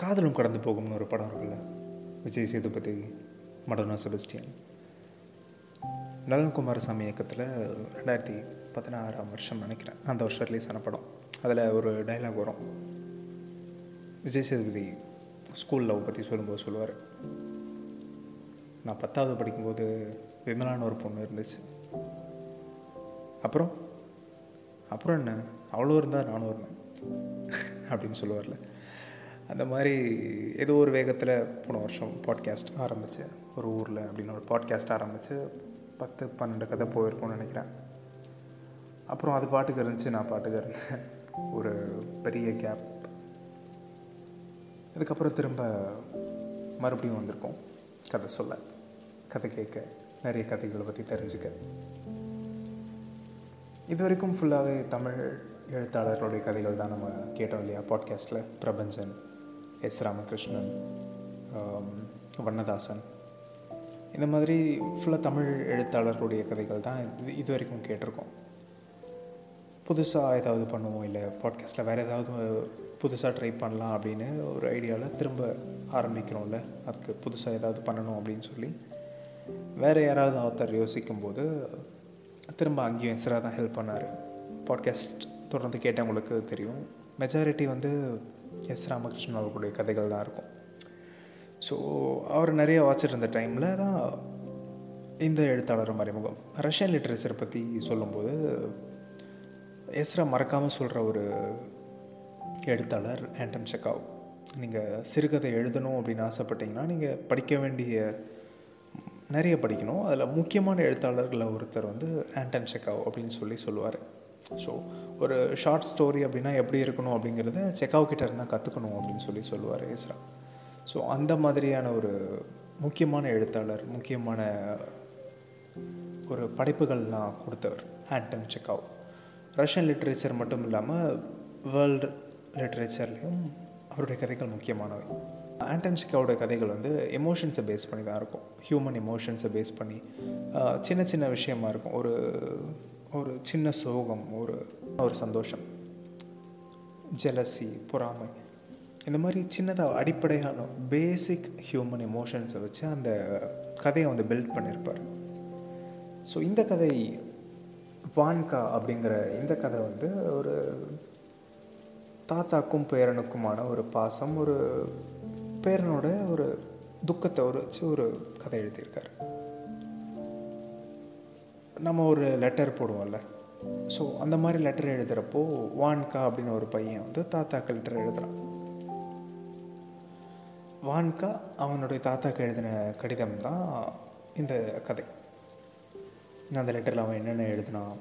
காதலும் கடந்து போகும்னு ஒரு படம் இருக்குல்ல? விஜய் சேதுபதி மடோனா செபஸ்டியன். நலன் குமாரசாமி இயக்கத்தில் ரெண்டாயிரத்தி பதினாறாம் வருஷம் நினைக்கிறேன். அந்த வருஷம் ரிலீஸ் ஆன படம். அதில் ஒரு டைலாக் வரும். விஜய் சேதுபதி ஸ்கூல் லவ் பற்றி சொல்லும்போது சொல்லுவார். நான் பத்தாவது படிக்கும்போது விமலான ஒரு பொண்ணு இருந்துச்சு. அப்புறம்? அப்புறம் என்ன? அவ்வளோ இருந்தால் நானும் இருந்தேன். அப்படின்னு சொல்லுவார்ல. அந்த மாதிரி ஏதோ ஒரு வேகத்தில் போன வருஷம் பாட்காஸ்ட் ஆரம்பித்து ஒரு ஊரில் அப்படின்னு ஒரு பாட்காஸ்ட் ஆரம்பித்து பத்து பன்னெண்டு கதை போயிருக்கோம்னு நினைக்கிறேன். அப்புறம் அது பாட்டுக்கு இருந்துச்சு நான் பாட்டுக்கு இருந்தேன். ஒரு பெரிய கேப் அதுக்கப்புறம் திரும்ப மறுபடியும் வந்திருக்கோம். கதை சொல்ல கதை கேட்க நிறைய கதைகளை பற்றி தெரிஞ்சுக்க. இது வரைக்கும் ஃபுல்லாகவே தமிழ் எழுத்தாளர்களுடைய கதைகள் தான் நம்ம கேட்டோம் இல்லையா பாட்காஸ்ட்டில் பிரபஞ்சன் எஸ் ராமகிருஷ்ணன் வண்ணதாசன். இந்த மாதிரி ஃபுல்லாக தமிழ் எழுத்தாளர்களுடைய கதைகள் தான் இது இது வரைக்கும் கேட்டிருக்கோம். புதுசாக ஏதாவது பண்ணுவோம் இல்லை பாட்காஸ்ட்டில் வேறு ஏதாவது புதுசாக ட்ரை பண்ணலாம் அப்படின்னு ஒரு ஐடியாவில் திரும்ப ஆரம்பிக்கிறோம்ல அதுக்கு புதுசாக ஏதாவது பண்ணணும் அப்படின்னு சொல்லி. வேறு யாராவது ஆத்தர் யோசிக்கும்போது திரும்ப அங்கேயும் எஸ்ரா தான் ஹெல்ப் பண்ணார். பாட்காஸ்ட் தொடர்ந்து கேட்டவங்களுக்கு தெரியும். மெஜாரிட்டி வந்து எஸ் ராமகிருஷ்ணன் அவர்களுடைய கதைகள் தான் இருக்கும். ஸோ அவர் நிறைய வாட்சிட்டு இருந்த டைமில் தான் இந்த எழுத்தாளர் மறைமுகம். ரஷ்யன் லிட்ரேச்சர் பற்றி சொல்லும்போது எஸ்ரா மறக்காமல் சொல்கிற ஒரு எழுத்தாளர் ஆண்டன் செக்காவ் நீங்கள் சிறுகதை எழுதணும் அப்படின்னு ஆசைப்பட்டீங்கன்னா நீங்கள் படிக்க வேண்டிய நிறைய படிக்கணும். அதில் முக்கியமான எழுத்தாளர்களில் ஒருத்தர் வந்து ஆண்டன் செக்காவ் அப்படின்னு சொல்லி சொல்லுவார். ஸோ ஒரு ஷார்ட் ஸ்டோரி அப்படின்னா எப்படி இருக்கணும் அப்படிங்கிறத செக்காவ் கிட்ட இருந்தால் கற்றுக்கணும் அப்படின்னு சொல்லி சொல்லுவார் ஏஸ்ரா ஸோ அந்த மாதிரியான ஒரு முக்கியமான எழுத்தாளர் முக்கியமான ஒரு படைப்புகள்லாம் கொடுத்தவர் ஆண்டன் செக்காவ் ரஷ்யன் லிட்ரேச்சர் மட்டும் இல்லாமல் வேர்ல்டு லிட்ரேச்சர்லேயும் அவருடைய கதைகள் முக்கியமானவை. ஆண்டன் செக்காவோட கதைகள் வந்து எமோஷன்ஸை பேஸ் பண்ணி தான் இருக்கும். ஹியூமன் எமோஷன்ஸை பேஸ் பண்ணி சின்ன சின்ன விஷயமா இருக்கும். ஒரு ஒரு சின்ன சோகம் ஒரு ஒரு சந்தோஷம். ஜெலசி பொறாமை. இந்த மாதிரி சின்னதாக அடிப்படையான பேசிக் ஹியூமன் எமோஷன்ஸை வச்சு அந்த கதையை வந்து பில்ட் பண்ணியிருப்பார் ஸோ இந்த கதை வான்கா அப்படிங்கிற இந்த கதை வந்து ஒரு தாத்தாக்கும் பேரனுக்குமான ஒரு பாசம் ஒரு பேரனோட ஒரு துக்கத்தை ஒரு வச்சு ஒரு கதை எழுதியிருக்காரு. நம்ம ஒரு லெட்டர் போடுவோம்ல. ஸோ அந்த மாதிரி லெட்டர் எழுதுகிறப்போ வான்கா அப்படின்னு ஒரு பையன் வந்து தாத்தாக்கு லெட்டர் எழுதுகிறான் வான்கா அவனுடைய தாத்தாக்கு எழுதின கடிதம் தான் இந்த கதை. அந்த லெட்டரில் அவன் என்னென்ன எழுதினான்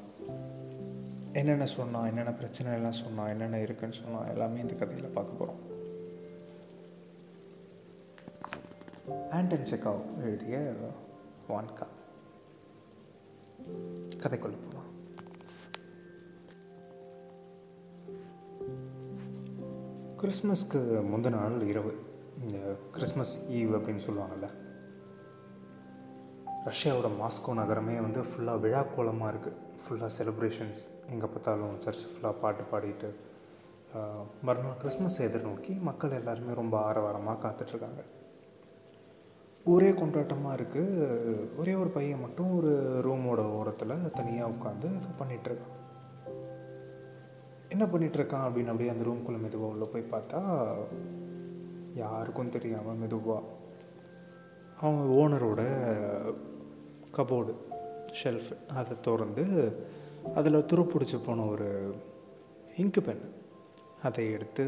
என்னென்ன சொன்னான் என்னென்ன பிரச்சனை எல்லாம் சொன்னான் என்னென்ன இருக்குன்னு சொன்னான் எல்லாமே இந்த கதையில் பார்க்க போகிறோம் ஆண்டன் செக்காவ் எழுதிய வான்கா. கதைக்குள்ள போகலாம் கிறிஸ்மஸ்க்கு முந்தின நாள் இரவு. இந்த கிறிஸ்மஸ் ஈவ் அப்படின்னு சொல்லுவாங்கல்ல. ரஷ்யாவோட மாஸ்கோ நகரமே வந்து ஃபுல்லாக விழா கோலமாக இருக்குது ஃபுல்லாக செலிப்ரேஷன்ஸ் எங்கே பார்த்தாலும் சர்ச் ஃபுல்லாக பாட்டு பாடிட்டு மறுநாள் கிறிஸ்மஸ் எதிர்நோக்கி மக்கள் எல்லாருமே ரொம்ப ஆரவாரமாக காத்துட்ருக்காங்க ஒரே கொண்டாட்டமாக இருக்குது ஒரே ஒரு பையன் மட்டும் ஒரு ரூமோட ஓரத்தில் தனியாக உட்காந்து பண்ணிகிட்ருக்கான் என்ன பண்ணிகிட்ருக்கான் அப்படின்னு அப்படியே அந்த ரூம்குள்ளே மெதுவாக உள்ளே போய் பார்த்தா யாருக்கும் தெரியாமல் மெதுவாக அவங்க ஓனரோட கபோர்டு ஷெல்ஃப் அதை திறந்து அதில் துருப்பிடிச்சு போன ஒரு இங்கு பென் அதை எடுத்து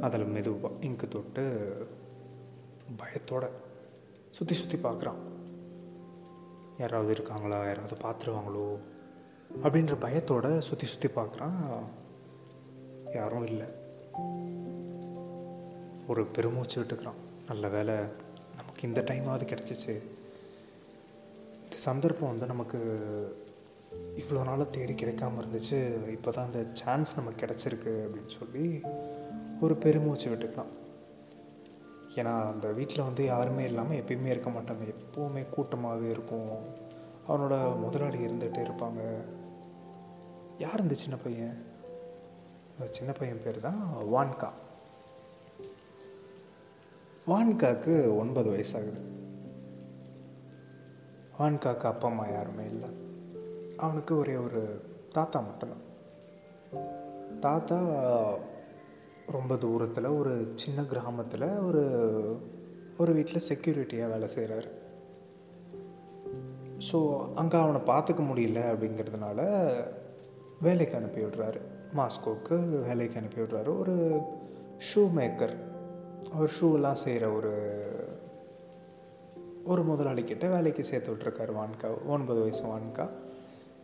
அதில் மெதுவாக இங்கு தொட்டு பயத்தோட சுற்றி சுற்றி பார்க்குறான். யாராவது இருக்காங்களா? யாராவது பார்த்துருவாங்களோ? அப்படின்ற பயத்தோட சுற்றி சுற்றி பார்க்குறான். யாரும் இல்லை. ஒரு பெருமூச்சு விட்டுக்கிறான். நல்ல வேலை நமக்கு இந்த டைமாவது கிடச்சிச்சு. இந்த சந்தர்ப்பம் வந்து நமக்கு இவ்வளோ நாளாக தேடி கிடைக்காம இருந்துச்சு. இப்போ தான் அந்த சான்ஸ் நமக்கு கிடச்சிருக்கு அப்படின்னு சொல்லி ஒரு பெருமூச்சு விட்டுக்கலாம் ஏன்னா அந்த வீட்டில் வந்து யாருமே இல்லாமல் எப்பயுமே இருக்க மாட்டாங்க. எப்போவுமே கூட்டமாகவே இருக்கும் அவனோட முதலாளி இருந்துகிட்டே இருப்பாங்க. யார் இந்த சின்ன பையன்? அந்த சின்ன பையன் பேர் தான் வான்கா. வான்காக்கு ஒன்பது வயசாகுது. வான்காக்கு அப்பா அம்மா யாருமே இல்லை. அவனுக்கு ஒரே ஒரு தாத்தா மட்டும்தான். தாத்தா ரொம்ப தூரத்தில் ஒரு சின்ன கிராமத்தில் ஒரு ஒரு வீட்டில் செக்யூரிட்டியாக வேலை செய்கிறாரு ஸோ அங்கே அவனை பார்த்துக்க முடியல அப்படிங்கிறதுனால வேலைக்கு அனுப்பி விடுறாரு. மாஸ்கோவுக்கு வேலைக்கு அனுப்பி விடுறாரு. ஒரு ஷூ மேக்கர் ஒரு ஷூலாம் செய்கிற ஒரு ஒரு முதலாளிக்கிட்ட வேலைக்கு சேர்த்து விட்ருக்காரு வான்கா ஒன்பது வயசு வான்கா.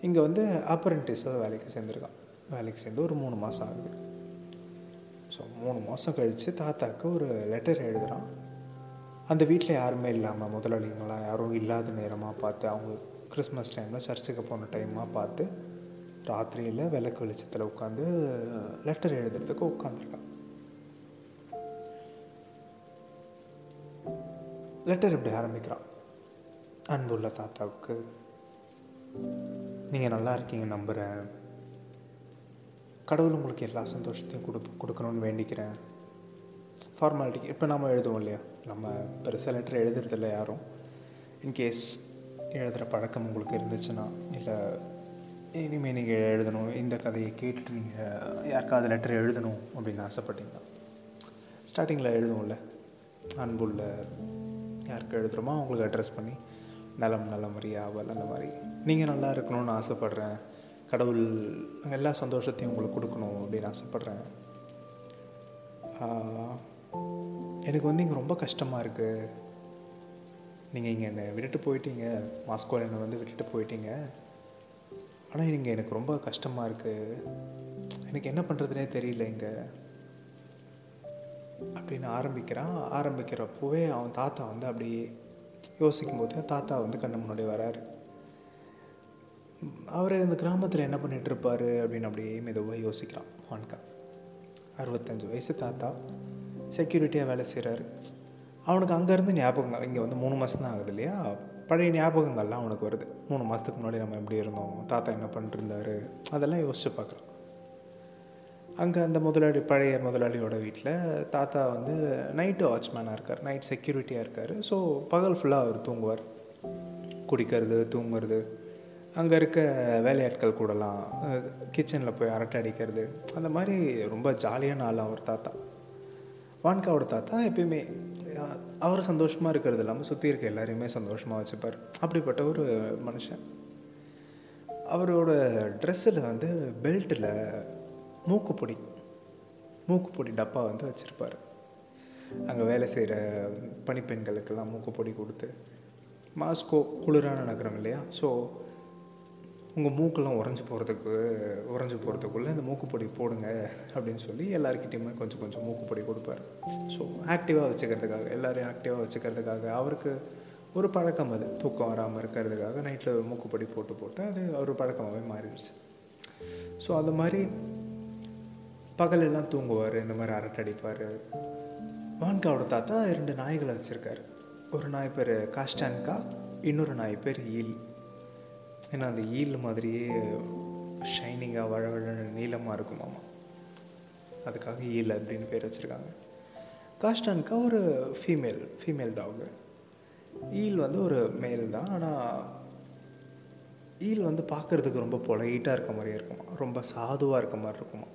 இங்கே வந்து அப்ரெண்டிஸாக வேலைக்கு சேர்ந்துருக்கான். வேலைக்கு சேர்ந்து ஒரு மூணு மாதம் ஆகுது. ஸோ மூணு மாதம் கழித்து தாத்தாவுக்கு ஒரு லெட்டர் எழுதுகிறான் அந்த வீட்டில் யாருமே இல்லாமல் முதலாளிங்களாம் யாரும் இல்லாத நேரமாக பார்த்து அவங்க கிறிஸ்மஸ் டைமில் சர்ச்சுக்கு போன டைமாக பார்த்து ராத்திரியில் விளக்கு வெளிச்சத்தில் உட்காந்து லெட்டர் எழுதுறதுக்கு உட்காந்துருக்கான் லெட்டர் இப்படி ஆரம்பிக்கிறான். அன்புள்ள தாத்தாவுக்கு நீங்கள் நல்லா இருக்கீங்க நம்புகிறேன் கடவுள் உங்களுக்கு எல்லா சந்தோஷத்தையும் கொடு கொடுக்கணும்னு வேண்டிக்கிறேன். ஃபார்மாலிட்டிக்கு இப்போ நம்ம எழுதுவோம் இல்லையா? நம்ம பெருசாக லெட்டர் எழுதுறதில்ல யாரும். இன்கேஸ் எழுதுகிற பழக்கம் உங்களுக்கு இருந்துச்சுன்னா இல்லை இனிமேல் நீங்கள் எழுதணும் இந்த கதையை கேட்டுட்டு நீங்கள் யாருக்காவது லெட்டர் எழுதணும் அப்படின்னு ஆசைப்பட்டீங்கன்னா ஸ்டார்டிங்கில் எழுதுவோம்ல. அன்புள்ள யாருக்கு எழுதுகிறோமோ அவங்களுக்கு அட்ரஸ் பண்ணி நலம் நல்ல மாதிரியா அவள் அந்த மாதிரி. நீங்கள் நல்லா இருக்கணும்னு ஆசைப்பட்றேன். கடவுள் எல்லா சந்தோஷத்தையும் உங்களுக்கு கொடுக்கணும் அப்படின்னு ஆசைப்பட்றேன். எனக்கு வந்து இங்கே ரொம்ப கஷ்டமாக இருக்குது நீங்கள் இங்கே என்னை விட்டுட்டு போயிட்டீங்க. மாஸ்கோவில் என்னை வந்து விட்டுட்டு போயிட்டீங்க. ஆனால் இங்கே எனக்கு ரொம்ப கஷ்டமாக இருக்குது எனக்கு என்ன பண்ணுறதுனே தெரியல இங்கே. அப்படின்னு ஆரம்பிக்கிறான். ஆரம்பிக்கிறப்போவே அவன் தாத்தா வந்து அப்படியே யோசிக்கும் போது தாத்தா வந்து கண்ணு முன்னாடி வராரு. அவர் இந்த கிராமத்தில் என்ன பண்ணிகிட்ருப்பார் அப்படின்னு அப்படியே மெதுவாக யோசிக்கிறான் ஹான்கா. அறுபத்தஞ்சு வயசு தாத்தா செக்யூரிட்டியாக வேலை செய்கிறாரு அவனுக்கு அங்கேருந்து ஞாபகங்கள் இங்கே வந்து மூணு மாதம் தான் ஆகுது இல்லையா? பழைய ஞாபகங்கள்லாம் அவனுக்கு வருது. மூணு மாதத்துக்கு முன்னாடி நம்ம எப்படி இருந்தோம்? தாத்தா என்ன பண்ணிருந்தாரு அதெல்லாம் யோசிச்சு பார்க்குறான். அங்கே அந்த முதலாளி பழைய முதலாளியோட வீட்டில் தாத்தா வந்து நைட்டு வாட்ச்மேனாக இருக்கார் நைட் செக்யூரிட்டியாக இருக்கார். ஸோ பகல் ஃபுல்லாக அவர் தூங்குவார். குடிக்கிறது தூங்குறது அங்கே இருக்க வேலையாட்கள் கூடலாம் கிச்சனில் போய் அரட்டை அடிக்கிறது அந்த மாதிரி ரொம்ப ஜாலியான ஆள் அவர் தாத்தா. வான்காவோட தாத்தா எப்பயுமே அவர் சந்தோஷமாக இருக்கிறது இல்லாமல் சுற்றி இருக்க எல்லாரையுமே சந்தோஷமாக வச்சுப்பார். அப்படிப்பட்ட ஒரு மனுஷன். அவரோட ட்ரெஸ்ஸில் வந்து பெல்ட்டில் மூக்குப்பொடி மூக்குப்பொடி டப்பா வந்து வச்சுருப்பார். அங்கே வேலை செய்கிற பணிப்பெண்களுக்கெல்லாம் மூக்குப்பொடி கொடுத்து மாஸ்கோ குளிரான நகரம் இல்லையா? ஸோ உங்கள் மூக்கெல்லாம் உறைஞ்சி போகிறதுக்கு உறைஞ்சி போகிறதுக்குள்ளே இந்த மூக்குப்பொடி போடுங்க அப்படின்னு சொல்லி எல்லாருக்கிட்டையுமே கொஞ்சம் கொஞ்சம் மூக்குப்பொடி கொடுப்பார். ஸோ ஆக்டிவாக வச்சுக்கிறதுக்காக எல்லோரையும் ஆக்டிவாக வச்சுக்கிறதுக்காக அவருக்கு ஒரு பழக்கம் அது. தூக்கம் வராமல் இருக்கிறதுக்காக நைட்டில் மூக்குப்பொடி போட்டு போட்டு அது ஒரு பழக்கமாகவே மாறிடுச்சு. ஸோ அந்த மாதிரி பகலெல்லாம் தூங்குவார் இந்த மாதிரி அரட்டை அடிப்பார். வான்காவோட தாத்தா ரெண்டு நாய்களை வச்சுருக்காரு. ஒரு நாய் பேர் காஸ்டான்கா இன்னொரு நாய் பேர் ஈல். ஏன்னா அந்த ஈல் மாதிரியே ஷைனிங்காக வழவழன்னு நீளமாக இருக்குமாமா அதுக்காக ஈல் அப்படின்னு பேர் வச்சுருக்காங்க. காஸ்டான்கா ஒரு ஃபீமேல் ஃபீமேல் டாகு ஈல் வந்து ஒரு மேல் தான் ஆனால் ஈல் வந்து பார்க்குறதுக்கு ரொம்ப பொலைட்டாக இருக்க மாதிரியே இருக்குமா. ரொம்ப சாதுவாக இருக்க மாதிரி இருக்குமா.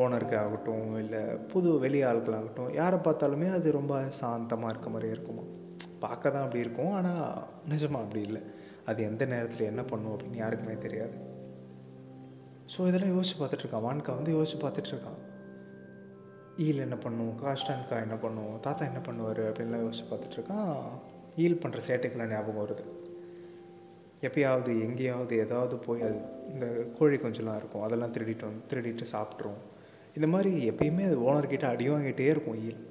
ஓனருக்கு ஆகட்டும் இல்லை புது வெளி ஆட்களாகட்டும் யாரை பார்த்தாலுமே அது ரொம்ப சாந்தமாக இருக்க மாதிரியே இருக்குமா. பார்க்க தான் அப்படி இருக்கும் ஆனால் நிஜமாக அப்படி இல்லை. அது எந்த நேரத்தில் என்ன பண்ணும் அப்படின்னு யாருக்குமே தெரியாது. ஸோ இதெல்லாம் யோசிச்சு பார்த்துட்ருக்கான் வான்கா வந்து யோசிச்சு பார்த்துட்ருக்கான் ஈல் என்ன பண்ணும்? காஸ்டான்கா என்ன பண்ணும்? தாத்தா என்ன பண்ணுவார்? அப்படின்லாம் யோசிச்சு பார்த்துட்ருக்கான் ஈல் பண்ணுற சேட்டைக்கெலாம் ஞாபகம் வருது. எப்பயாவது எங்கேயாவது ஏதாவது போய் அது இந்த கோழி கொஞ்சம்லாம் இருக்கும். அதெல்லாம் திருடிட்டு வந்து திருடிட்டு சாப்பிட்ரும் இந்த மாதிரி எப்பயுமே அது ஓனர்கிட்ட அடி வாங்கிட்டே இருக்கும் ஈல்.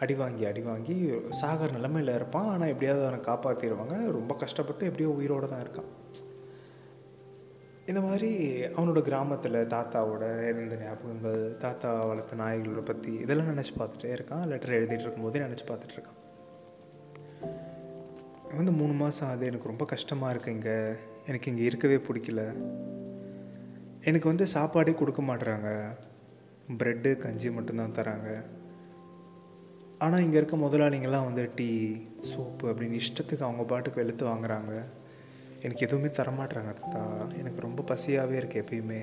அடி வாங்கி அடி வாங்கி சாகர் நிலமையில் இருப்பான். ஆனால் எப்படியாவது அவனை காப்பாற்றிடுவாங்க ரொம்ப கஷ்டப்பட்டு எப்படியோ உயிரோடு தான் இருக்கான். இந்த மாதிரி அவனோட கிராமத்தில் தாத்தாவோட இருந்த ஞாபகங்கள் தாத்தா வளர்த்த நாய்களோட பற்றி இதெல்லாம் நினச்சி பார்த்துட்டே இருக்கான். லெட்டர் எழுதிட்டு இருக்கும்போதே நினச்சி பார்த்துட்ருக்கான் வந்து மூணு மாதம் ஆகுது. எனக்கு ரொம்ப கஷ்டமாக இருக்குது இங்கே. எனக்கு இங்கே இருக்கவே பிடிக்கல. எனக்கு வந்து சாப்பாடே கொடுக்க மாட்டுறாங்க ப்ரெட்டு கஞ்சி மட்டும்தான் தராங்க. ஆனால் இங்கே இருக்க முதலாளிங்கள்லாம் வந்து டீ சோப்பு அப்படின்னு இஷ்டத்துக்கு அவங்க பாட்டுக்கு வெளுத்து வாங்குறாங்க. எனக்கு எதுவுமே தரமாட்டுறாங்க தாத்தா எனக்கு ரொம்ப பசியாகவே இருக்குது எப்பயுமே.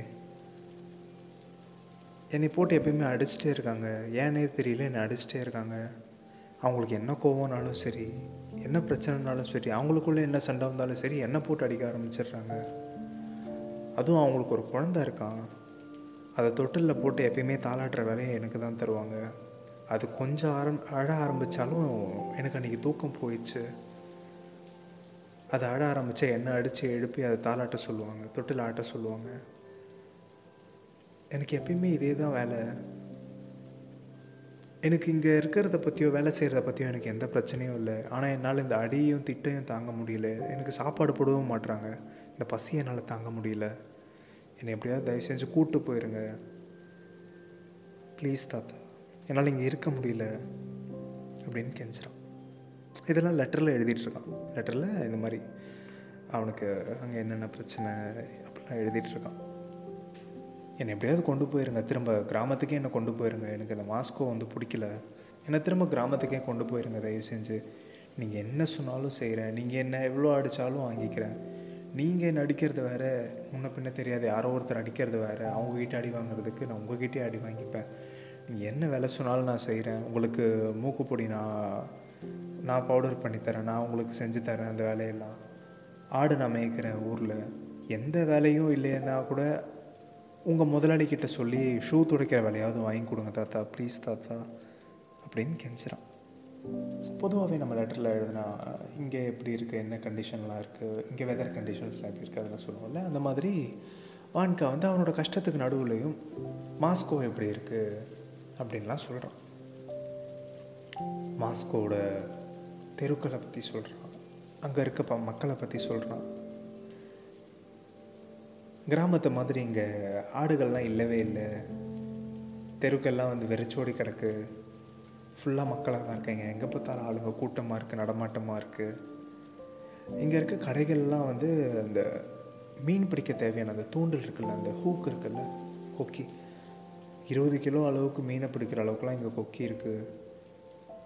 என்னை போட்டு எப்பயுமே அடிச்சிட்டே இருக்காங்க. ஏன்னே தெரியல என்னை அடிச்சிட்டே இருக்காங்க. அவங்களுக்கு என்ன கோவம்னாலும் சரி என்ன பிரச்சனைனாலும் சரி அவங்களுக்குள்ளே என்ன சண்டை வந்தாலும் சரி என்ன போட்டு அடிக்க ஆரம்பிச்சிடுறாங்க. அதுவும் அவங்களுக்கு ஒரு குழந்த இருக்கான். அதை தொட்டிலில் போட்டு எப்பயுமே தாளாட்டுற வேலையை எனக்கு தான் தருவாங்க. அது கொஞ்சம் ஆரம் அழ ஆரம்பித்தாலும் எனக்கு அன்றைக்கி தூக்கம் போயிடுச்சு. அதை அழ ஆரம்பித்தா என்ன அடித்து எழுப்பி அதை தாளாட்ட சொல்லுவாங்க தொட்டில் ஆட்ட சொல்லுவாங்க. எனக்கு எப்பயுமே இதே தான் வேலை. எனக்கு இங்கே இருக்கிறத பற்றியோ வேலை செய்கிறத பற்றியோ எனக்கு எந்த பிரச்சனையும் இல்லை. ஆனால் என்னால் இந்த அடியும் திட்டையும் தாங்க முடியல. எனக்கு சாப்பாடு போடவும் மாட்டுறாங்க இந்த பசியை என்னால் தாங்க முடியல. என்னை எப்படியாவது தயவு செஞ்சு கூப்பிட்டு போயிருங்க. ப்ளீஸ் தாத்தா. என்னால் இங்கே இருக்க முடியல அப்படின்னு கெஞ்சிறான் இதெல்லாம் லெட்டரில் எழுதிட்டுருக்கான். லெட்டரில் இந்த மாதிரி அவனுக்கு அங்கே என்னென்ன பிரச்சனை அப்படிலாம் எழுதிட்டுருக்கான். என்னை எப்படியாவது கொண்டு போயிருங்க. திரும்ப கிராமத்துக்கே என்னை கொண்டு போயிருங்க. எனக்கு இந்த மாஸ்கோ வந்து பிடிக்கல. என்னை திரும்ப கிராமத்துக்கே கொண்டு போயிருங்க. தயவு செஞ்சு நீங்கள் என்ன சொன்னாலும் செய்கிறேன் நீங்கள் என்ன எவ்வளோ அடித்தாலும் வாங்கிக்கிறேன். நீங்கள் என்ன அடிக்கிறது வேறு. முன்ன பின்ன தெரியாது. யாரோ ஒருத்தர் அடிக்கிறது வேறு. அவங்ககிட்ட அடி வாங்குறதுக்கு நான் உங்ககிட்டே அடி வாங்கிப்பேன். நீங்கள் என்ன வேலை சொன்னாலும் நான் செய்கிறேன் உங்களுக்கு மூக்குப்பொடி நான் நான் பவுடர் பண்ணித்தரேன் நான் உங்களுக்கு செஞ்சு தரேன் அந்த வேலையெல்லாம். ஆடு நான் மேய்க்கிறேன் ஊரில். எந்த வேலையும் இல்லைன்னா கூட உங்கள் முதலாளிக்கிட்ட சொல்லி ஷூ துடைக்கிற வேலையாவது வாங்கி கொடுங்க தாத்தா. ப்ளீஸ் தாத்தா. அப்படின்னு கெஞ்சிறான். பொதுவாகவே நம்ம லெட்டரில் எழுதுனா இங்கே எப்படி இருக்குது என்ன கண்டிஷன்லாம் இருக்குது இங்கே வெதர் கண்டிஷன்ஸ்லாம் எப்படி இருக்குது அதெல்லாம் சொல்லுவோம்ல. அந்த மாதிரி வான்கா வந்து அவனோட கஷ்டத்துக்கு நடுவுலையும் மாஸ்கோ எப்படி இருக்குது அப்படின்லாம் சொல்கிறான் மாஸ்கோட தெருக்களை பற்றி சொல்கிறான் அங்கே இருக்க ப மக்களை பற்றி சொல்கிறான் கிராமத்தை மாதிரி இங்கே ஆடுகள்லாம் இல்லவே இல்லை. தெருக்கெல்லாம் வந்து வெறிச்சோடி கிடக்கு. ஃபுல்லாக மக்களாக தான் இருக்காங்க. எங்கே பார்த்தாலும் ஆளுங்க கூட்டமாக இருக்குது நடமாட்டமாக இருக்குது இங்கே இருக்க கடைகள்லாம் வந்து அந்த மீன் பிடிக்க தேவையான அந்த தூண்டில் இருக்குல்ல அந்த ஹூக் இருக்குல்ல ஓகே இருபது கிலோ அளவுக்கு மீனை பிடிக்கிற அளவுக்குலாம் இங்கே கொக்கி இருக்குது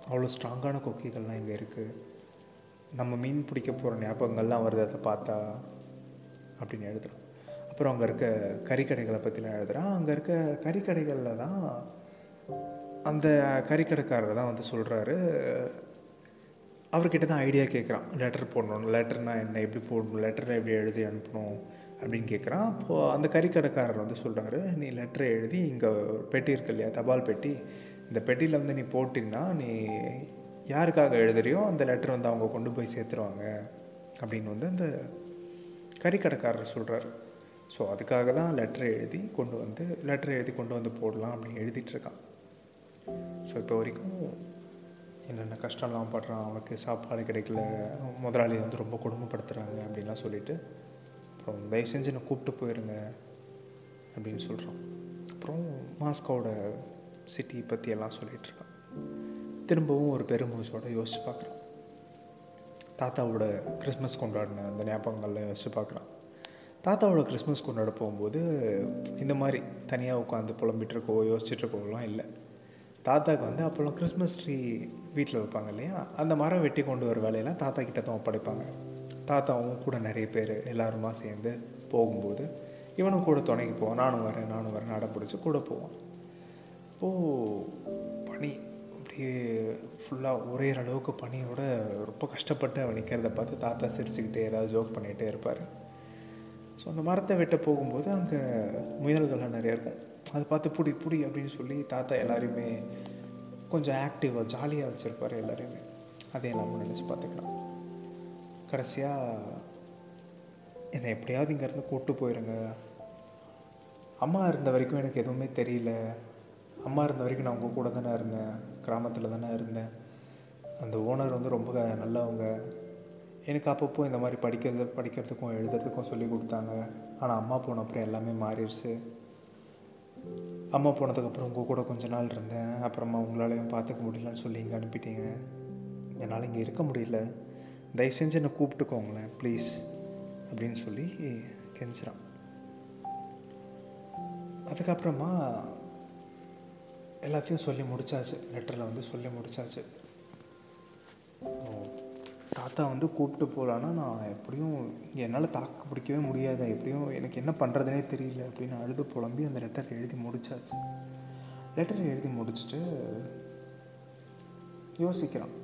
அவ்வளோ ஸ்ட்ராங்கான கொக்கிகள்லாம் இங்கே இருக்குது நம்ம மீன் பிடிக்க போகிற ஞாபகங்கள்லாம் வருது அதை பார்த்தா அப்படின்னு எழுதுகிறோம் அப்புறம் அங்கே இருக்க கறிக்கடைகளை பற்றிலாம் எழுதுகிறான் அங்கே இருக்க கறிக்கடைகளில் தான் அந்த கறிக்கடைக்காரர் தான் வந்து சொல்கிறாரு அவர்கிட்ட தான் ஐடியா கேட்குறான் லெட்டர் போடணும் லெட்டர்னால் என்ன? எப்படி போடணும்? லெட்டரை எப்படி எழுதி அனுப்பணும்? அப்படின்னு கேட்குறான். அப்போது அந்த கறிக்கடைக்காரர் வந்து சொல்கிறாரு நீ லெட்டரை எழுதி இங்கே பெட்டி இருக்கு இல்லையா தபால் பெட்டி இந்த பெட்டியில் வந்து நீ போட்டிங்கன்னா நீ யாருக்காக எழுதுறியோ அந்த லெட்டர் வந்து அவங்க கொண்டு போய் சேர்த்துருவாங்க. அப்படின்னு வந்து அந்த கறிக்கடைக்காரர் சொல்கிறாரு ஸோ அதுக்காக தான் லெட்டர் எழுதி கொண்டு வந்து லெட்டர் எழுதி கொண்டு வந்து போடலாம் அப்படின்னு எழுதிட்டுருக்கான் ஸோ இப்போ வரைக்கும் என்னென்ன கஷ்டம்லாம் படுறான் அவனுக்கு சாப்பாடு கிடைக்கல முதலாளி வந்து ரொம்ப கொடுமைப்படுத்துகிறாங்க அப்படின்லாம் சொல்லிவிட்டு அப்புறம் தயவு செஞ்சு என்னை கூப்பிட்டு போயிருங்க அப்படின்னு சொல்கிறான் அப்புறம் மாஸ்கோட சிட்டி பற்றி எல்லாம் சொல்லிகிட்ருக்கான் திரும்பவும் ஒரு பெருமூச்சோட யோசிச்சு பார்க்குறான். தாத்தாவோட கிறிஸ்மஸ் கொண்டாடின அந்த ஞாபகங்கள்லாம் யோசிச்சு பார்க்குறான். தாத்தாவோட கிறிஸ்மஸ் கொண்டாட போகும்போது இந்த மாதிரி தனியாக உட்காந்து புலம்பிகிட்ருக்கோ இருக்கோ இல்லை. தாத்தாவுக்கு வந்து அப்போல்லாம் கிறிஸ்மஸ் ட்ரீ வீட்டில் வைப்பாங்க இல்லையா? அந்த மரம் வெட்டி கொண்டு வர வேலையெல்லாம் தாத்தா கிட்ட தான் ஒப்படைப்பாங்க. தாத்தாவும் கூட நிறைய பேர் எல்லாருமா சேர்ந்து போகும்போது இவனும் கூட துணைக்கு போவான். நானும் வரேன் நானும் வரேன் அடம் பிடிச்சி கூட போவான். அப்போது பனி அப்படியே ஃபுல்லாக ஒரே அளவுக்கு பனியோட ரொம்ப கஷ்டப்பட்டு அவன் நிற்கிறத பார்த்து தாத்தா சிரிச்சுக்கிட்டே ஏதாவது ஜோக் பண்ணிகிட்டே இருப்பார். ஸோ அந்த மரத்தை வெட்ட போகும்போது அங்கே முயல்கள்லாம் நிறைய இருக்கும். அதை பார்த்து புடி புடி அப்படின்னு சொல்லி தாத்தா எல்லாரையுமே கொஞ்சம் ஆக்டிவாக ஜாலியாக வச்சுருப்பார் எல்லாரையுமே. அதையெல்லாம் நினச்சி பார்த்துக்கலாம். கடைசியாக என்னை எப்படியாவது இங்கேருந்து கூப்பிட்டு போயிருங்க. அம்மா இருந்த வரைக்கும் எனக்கு எதுவுமே தெரியல. அம்மா இருந்த வரைக்கும் நான் உங்கள் கூட தானே இருந்தேன். கிராமத்தில் தானே இருந்தேன். அந்த ஓனர் வந்து ரொம்ப நல்லவங்க. எனக்கு அப்பப்போ இந்த மாதிரி படிக்கிறது படிக்கிறதுக்கும் எழுதுறதுக்கும் சொல்லி கொடுத்தாங்க. ஆனால் அம்மா போன அப்புறம் எல்லாமே மாறிடுச்சு. அம்மா போனதுக்கப்புறம் உங்கள் கூட கொஞ்ச நாள் இருந்தேன். அப்புறமா உங்களாலையும் பார்த்துக்க முடியலன்னு சொல்லி இங்கே அனுப்பிட்டீங்க. என்னால் இங்கே இருக்க முடியல. தயவு செஞ்சு என்னை கூப்பிட்டுக்கோங்களேன் ப்ளீஸ் அப்படின்னு சொல்லி கெஞ்சுறான். அதுக்கப்புறமா எல்லாத்தையும் சொல்லி முடிச்சாச்சு லெட்டரில் வந்து சொல்லி முடித்தாச்சு தாத்தா வந்து கூப்பிட்டு போகலான்னா நான் எப்படியும் இங்கே என்னால் தாக்கு பிடிக்கவே முடியாது எப்படியும் எனக்கு என்ன பண்ணுறதுனே தெரியல அப்படின்னு அழுது புலம்பி அந்த லெட்டர் எழுதி முடிச்சாச்சு. லெட்டர் எழுதி முடிச்சுட்டு யோசிக்கிறான்.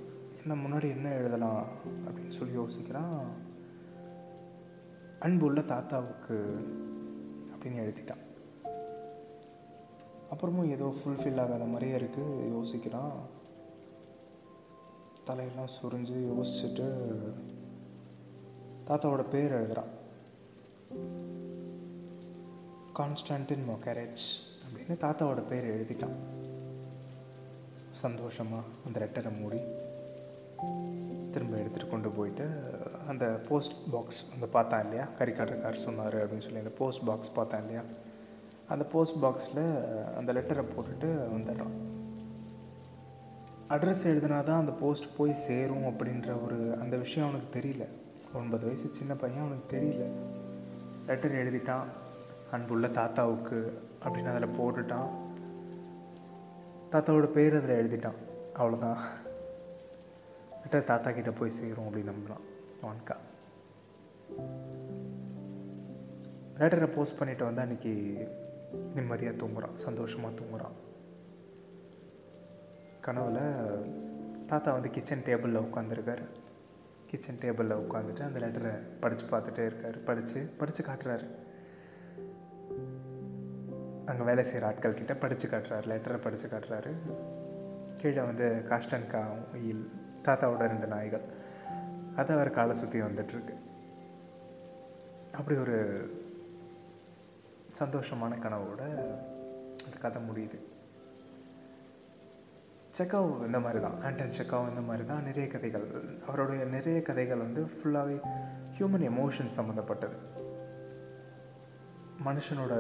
நான் முன்னாடி என்ன எழுதலாம் அப்படின்னு சொல்லி யோசிக்கிறான். அன்புள்ள தாத்தாவுக்கு அப்படின்னு எழுதிட்டான். அப்புறமும் ஏதோ ஃபுல்ஃபில் ஆகாத மாதிரியே இருக்குது யோசிக்கிறான். தலையெல்லாம் சுரிஞ்சு யோசிச்சுட்டு தாத்தாவோட பேர் எழுதுகிறான் கான்ஸ்டன்டின் மொக்கரேட்ஸ் அப்படின்னு தாத்தாவோட பேர் எழுதிட்டான். சந்தோஷமாக அந்த லெட்டரை மூடி. திரும்ப எடுத்துகிட்டு கொண்டு போயிட்டு அந்த போஸ்ட் பாக்ஸ் அந்த பார்த்தான் இல்லையா? கறிக்காட்டுக்கார் சொன்னார் அப்படின்னு சொல்லி அந்த போஸ்ட் பாக்ஸ் பார்த்தான் இல்லையா? அந்த போஸ்ட் பாக்ஸில் அந்த லெட்டரை போட்டுட்டு வந்துடுறான் அட்ரஸ் எழுதினா தான் அந்த போஸ்ட் போய் சேரும் அப்படின்ற ஒரு அந்த விஷயம் அவனுக்கு தெரியல. ஒன்பது வயசு சின்ன பையன் அவனுக்கு தெரியல. லெட்டர் எழுதிட்டான். அன்புள்ள தாத்தாவுக்கு அப்படின்னு அதில் போட்டுட்டான். தாத்தாவோட பேர் அதில் எழுதிட்டான். அவ்வளோதான் லெட்டர் தாத்தா கிட்டே போய் சேரும் அப்படின்னு நம்பலாம். வான்கா லெட்டரை போஸ்ட் பண்ணிட்டு வந்து அன்றைக்கி நிம்மதியாக தூங்குறான் சந்தோஷமாக தூங்குறான் கனவில் தாத்தா வந்து கிச்சன் டேபிளில் உட்காந்துருக்காரு கிச்சன் டேபிளில் உட்காந்துட்டு அந்த லெட்டரை படித்து பார்த்துட்டே இருக்கார். படித்து படித்து காட்டுறாரு. அங்கே வேலை செய்கிற ஆட்கள் கிட்ட படித்து காட்டுறாரு. லெட்டரை படித்து காட்டுறாரு. கீழே வந்து காஸ்டன்கா உயில் தாத்தாவோட ரெண்டு நாய்கள். அதை அவர் காலை சுற்றி வந்துட்டுருக்கு. அப்படி ஒரு சந்தோஷமான கனவோட அந்த கதை முடியுது. செக்காவ் இந்த மாதிரி தான் ஆண்டன் செக்காவ் இந்த மாதிரி தான் நிறைய கதைகள். அவருடைய நிறைய கதைகள் வந்து ஃபுல்லாகவே ஹியூமன் எமோஷன் சம்மந்தப்பட்டது மனுஷனோட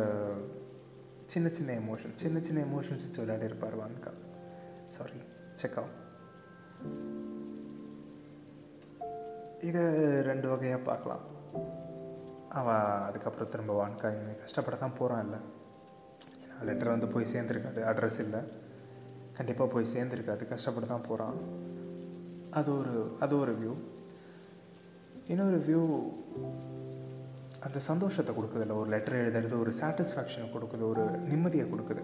சின்ன சின்ன எமோஷன் சின்ன சின்ன எமோஷன்ஸ் வச்சு விளையாடி இருப்பார் வான்கா. Sorry Chekhov. இதை ரெண்டு வகையாக பார்க்கலாம். அவன் அதுக்கப்புறம் திரும்ப வான்கா கஷ்டப்பட தான் போகிறான் இல்லை. ஏன்னா லெட்டர் வந்து போய் சேர்ந்துருக்காது அட்ரஸ் இல்லை. கண்டிப்பாக போய் சேர்ந்துருக்காது கஷ்டப்பட்டு தான் போகிறான் அது ஒரு அது ஒரு வியூ இன்னொரு வியூ அந்த சந்தோஷத்தை கொடுக்குதுல்ல. ஒரு லெட்டர் எழுதுறது ஒரு சாட்டிஸ்ஃபேக்ஷனை கொடுக்குது ஒரு நிம்மதியை கொடுக்குது.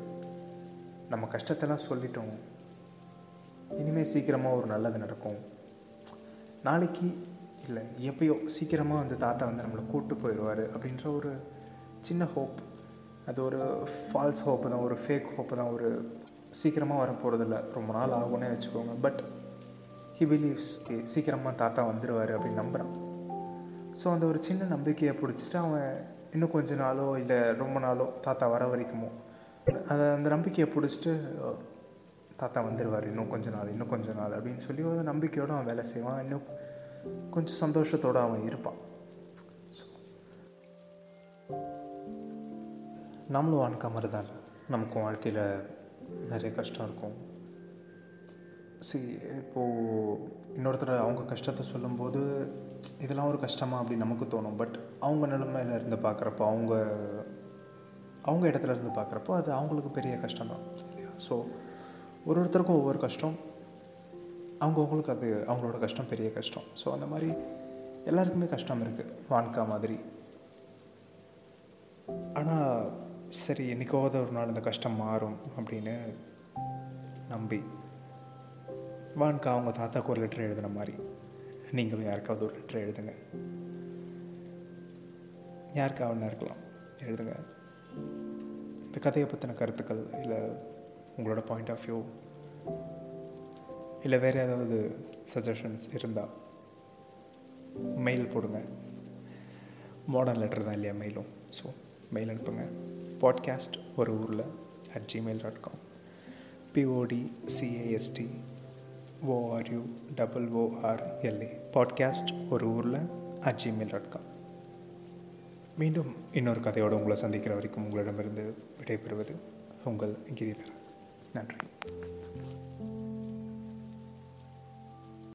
நம்ம கஷ்டத்தெல்லாம் சொல்லிட்டோம். இனிமேல் சீக்கிரமாக ஒரு நல்லது நடக்கும். நாளைக்கு இல்லை எப்பயோ சீக்கிரமாக வந்து தாத்தா வந்து நம்மளை கூப்பிட்டு போயிடுவார் அப்படின்ற ஒரு சின்ன ஹோப் அது ஒரு ஃபால்ஸ் ஹோப்பு தான் ஒரு ஃபேக் ஹோப்பு தான் ஒரு சீக்கிரமாக வர போகிறதில்ல ரொம்ப நாள் ஆகும்னே வச்சுக்கோங்க. பட் ஹி பிலீவ்ஸ் சீக்கிரமாக தாத்தா வந்துடுவார் அப்படின்னு நம்புகிறான் ஸோ அந்த ஒரு சின்ன நம்பிக்கையை பிடிச்சிட்டு அவன் இன்னும் கொஞ்ச நாளோ இல்லை ரொம்ப நாளோ தாத்தா வர வரைக்குமோ அதை அந்த நம்பிக்கையை பிடிச்சிட்டு தாத்தா வந்துடுவார் இன்னும் கொஞ்ச நாள் இன்னும் கொஞ்ச நாள் அப்படின்னு சொல்லி ஒரு நம்பிக்கையோடு அவன் வேலை செய்வான். இன்னும் கொஞ்சம் சந்தோஷத்தோடு அவன் இருப்பான். ஸோ நம்மளும் வாழ்க்கை மாதிரி தான் இல்லை நமக்கும் வாழ்க்கையில் நிறைய கஷ்டம் இருக்கும். சரி இப்போது இன்னொருத்தர் அவங்க கஷ்டத்தை சொல்லும்போது இதெல்லாம் ஒரு கஷ்டமா? அப்படின்னு நமக்கு தோணும். பட் அவங்க நிலைமையில இருந்து பார்க்குறப்போ அவங்க அவங்க இடத்துல இருந்து பார்க்குறப்போ அது அவங்களுக்கு பெரிய கஷ்டம் தான். இல்லையா ஸோ ஒரு ஒருத்தருக்கும் ஒவ்வொரு கஷ்டம். அவங்கவுங்களுக்கு அது அவங்களோட கஷ்டம் பெரிய கஷ்டம். ஸோ அந்த மாதிரி எல்லாருக்குமே கஷ்டம் இருக்குது வான்கா மாதிரி. ஆனால் சரி என்றைக்காவது ஒரு நாள் இந்த கஷ்டம் மாறும் அப்படின்னு நம்பி வான்கா அவங்க தாத்தாவுக்கு ஒரு லெட்டர் எழுதின மாதிரி. நீங்களும் யாருக்காவது ஒரு லெட்டர் எழுதுங்க. யாருக்காவது இருக்கலாம். எழுதுங்க. இந்த கதையை பற்றின கருத்துக்கள் இல்லை உங்களோட பாயிண்ட் ஆஃப் வியூ இல்லை வேறு ஏதாவது சஜஷன்ஸ் இருந்தால் மெயில் போடுங்க. மாடர்ன் லெட்டர் தான் இல்லையா மெயிலும் ஸோ மெயில் அனுப்புங்க. Podcast Oru Ooril at Gmail dot com P O D C A S T O R U double O R L A podcast Oru Ooril at Gmail dot com மீண்டும் இன்னொரு கதையோடு உங்களை சந்திக்கிற வரைக்கும் உங்களிடமிருந்து விடைபெறுவது உங்கள் கிரிதரன். நன்றி.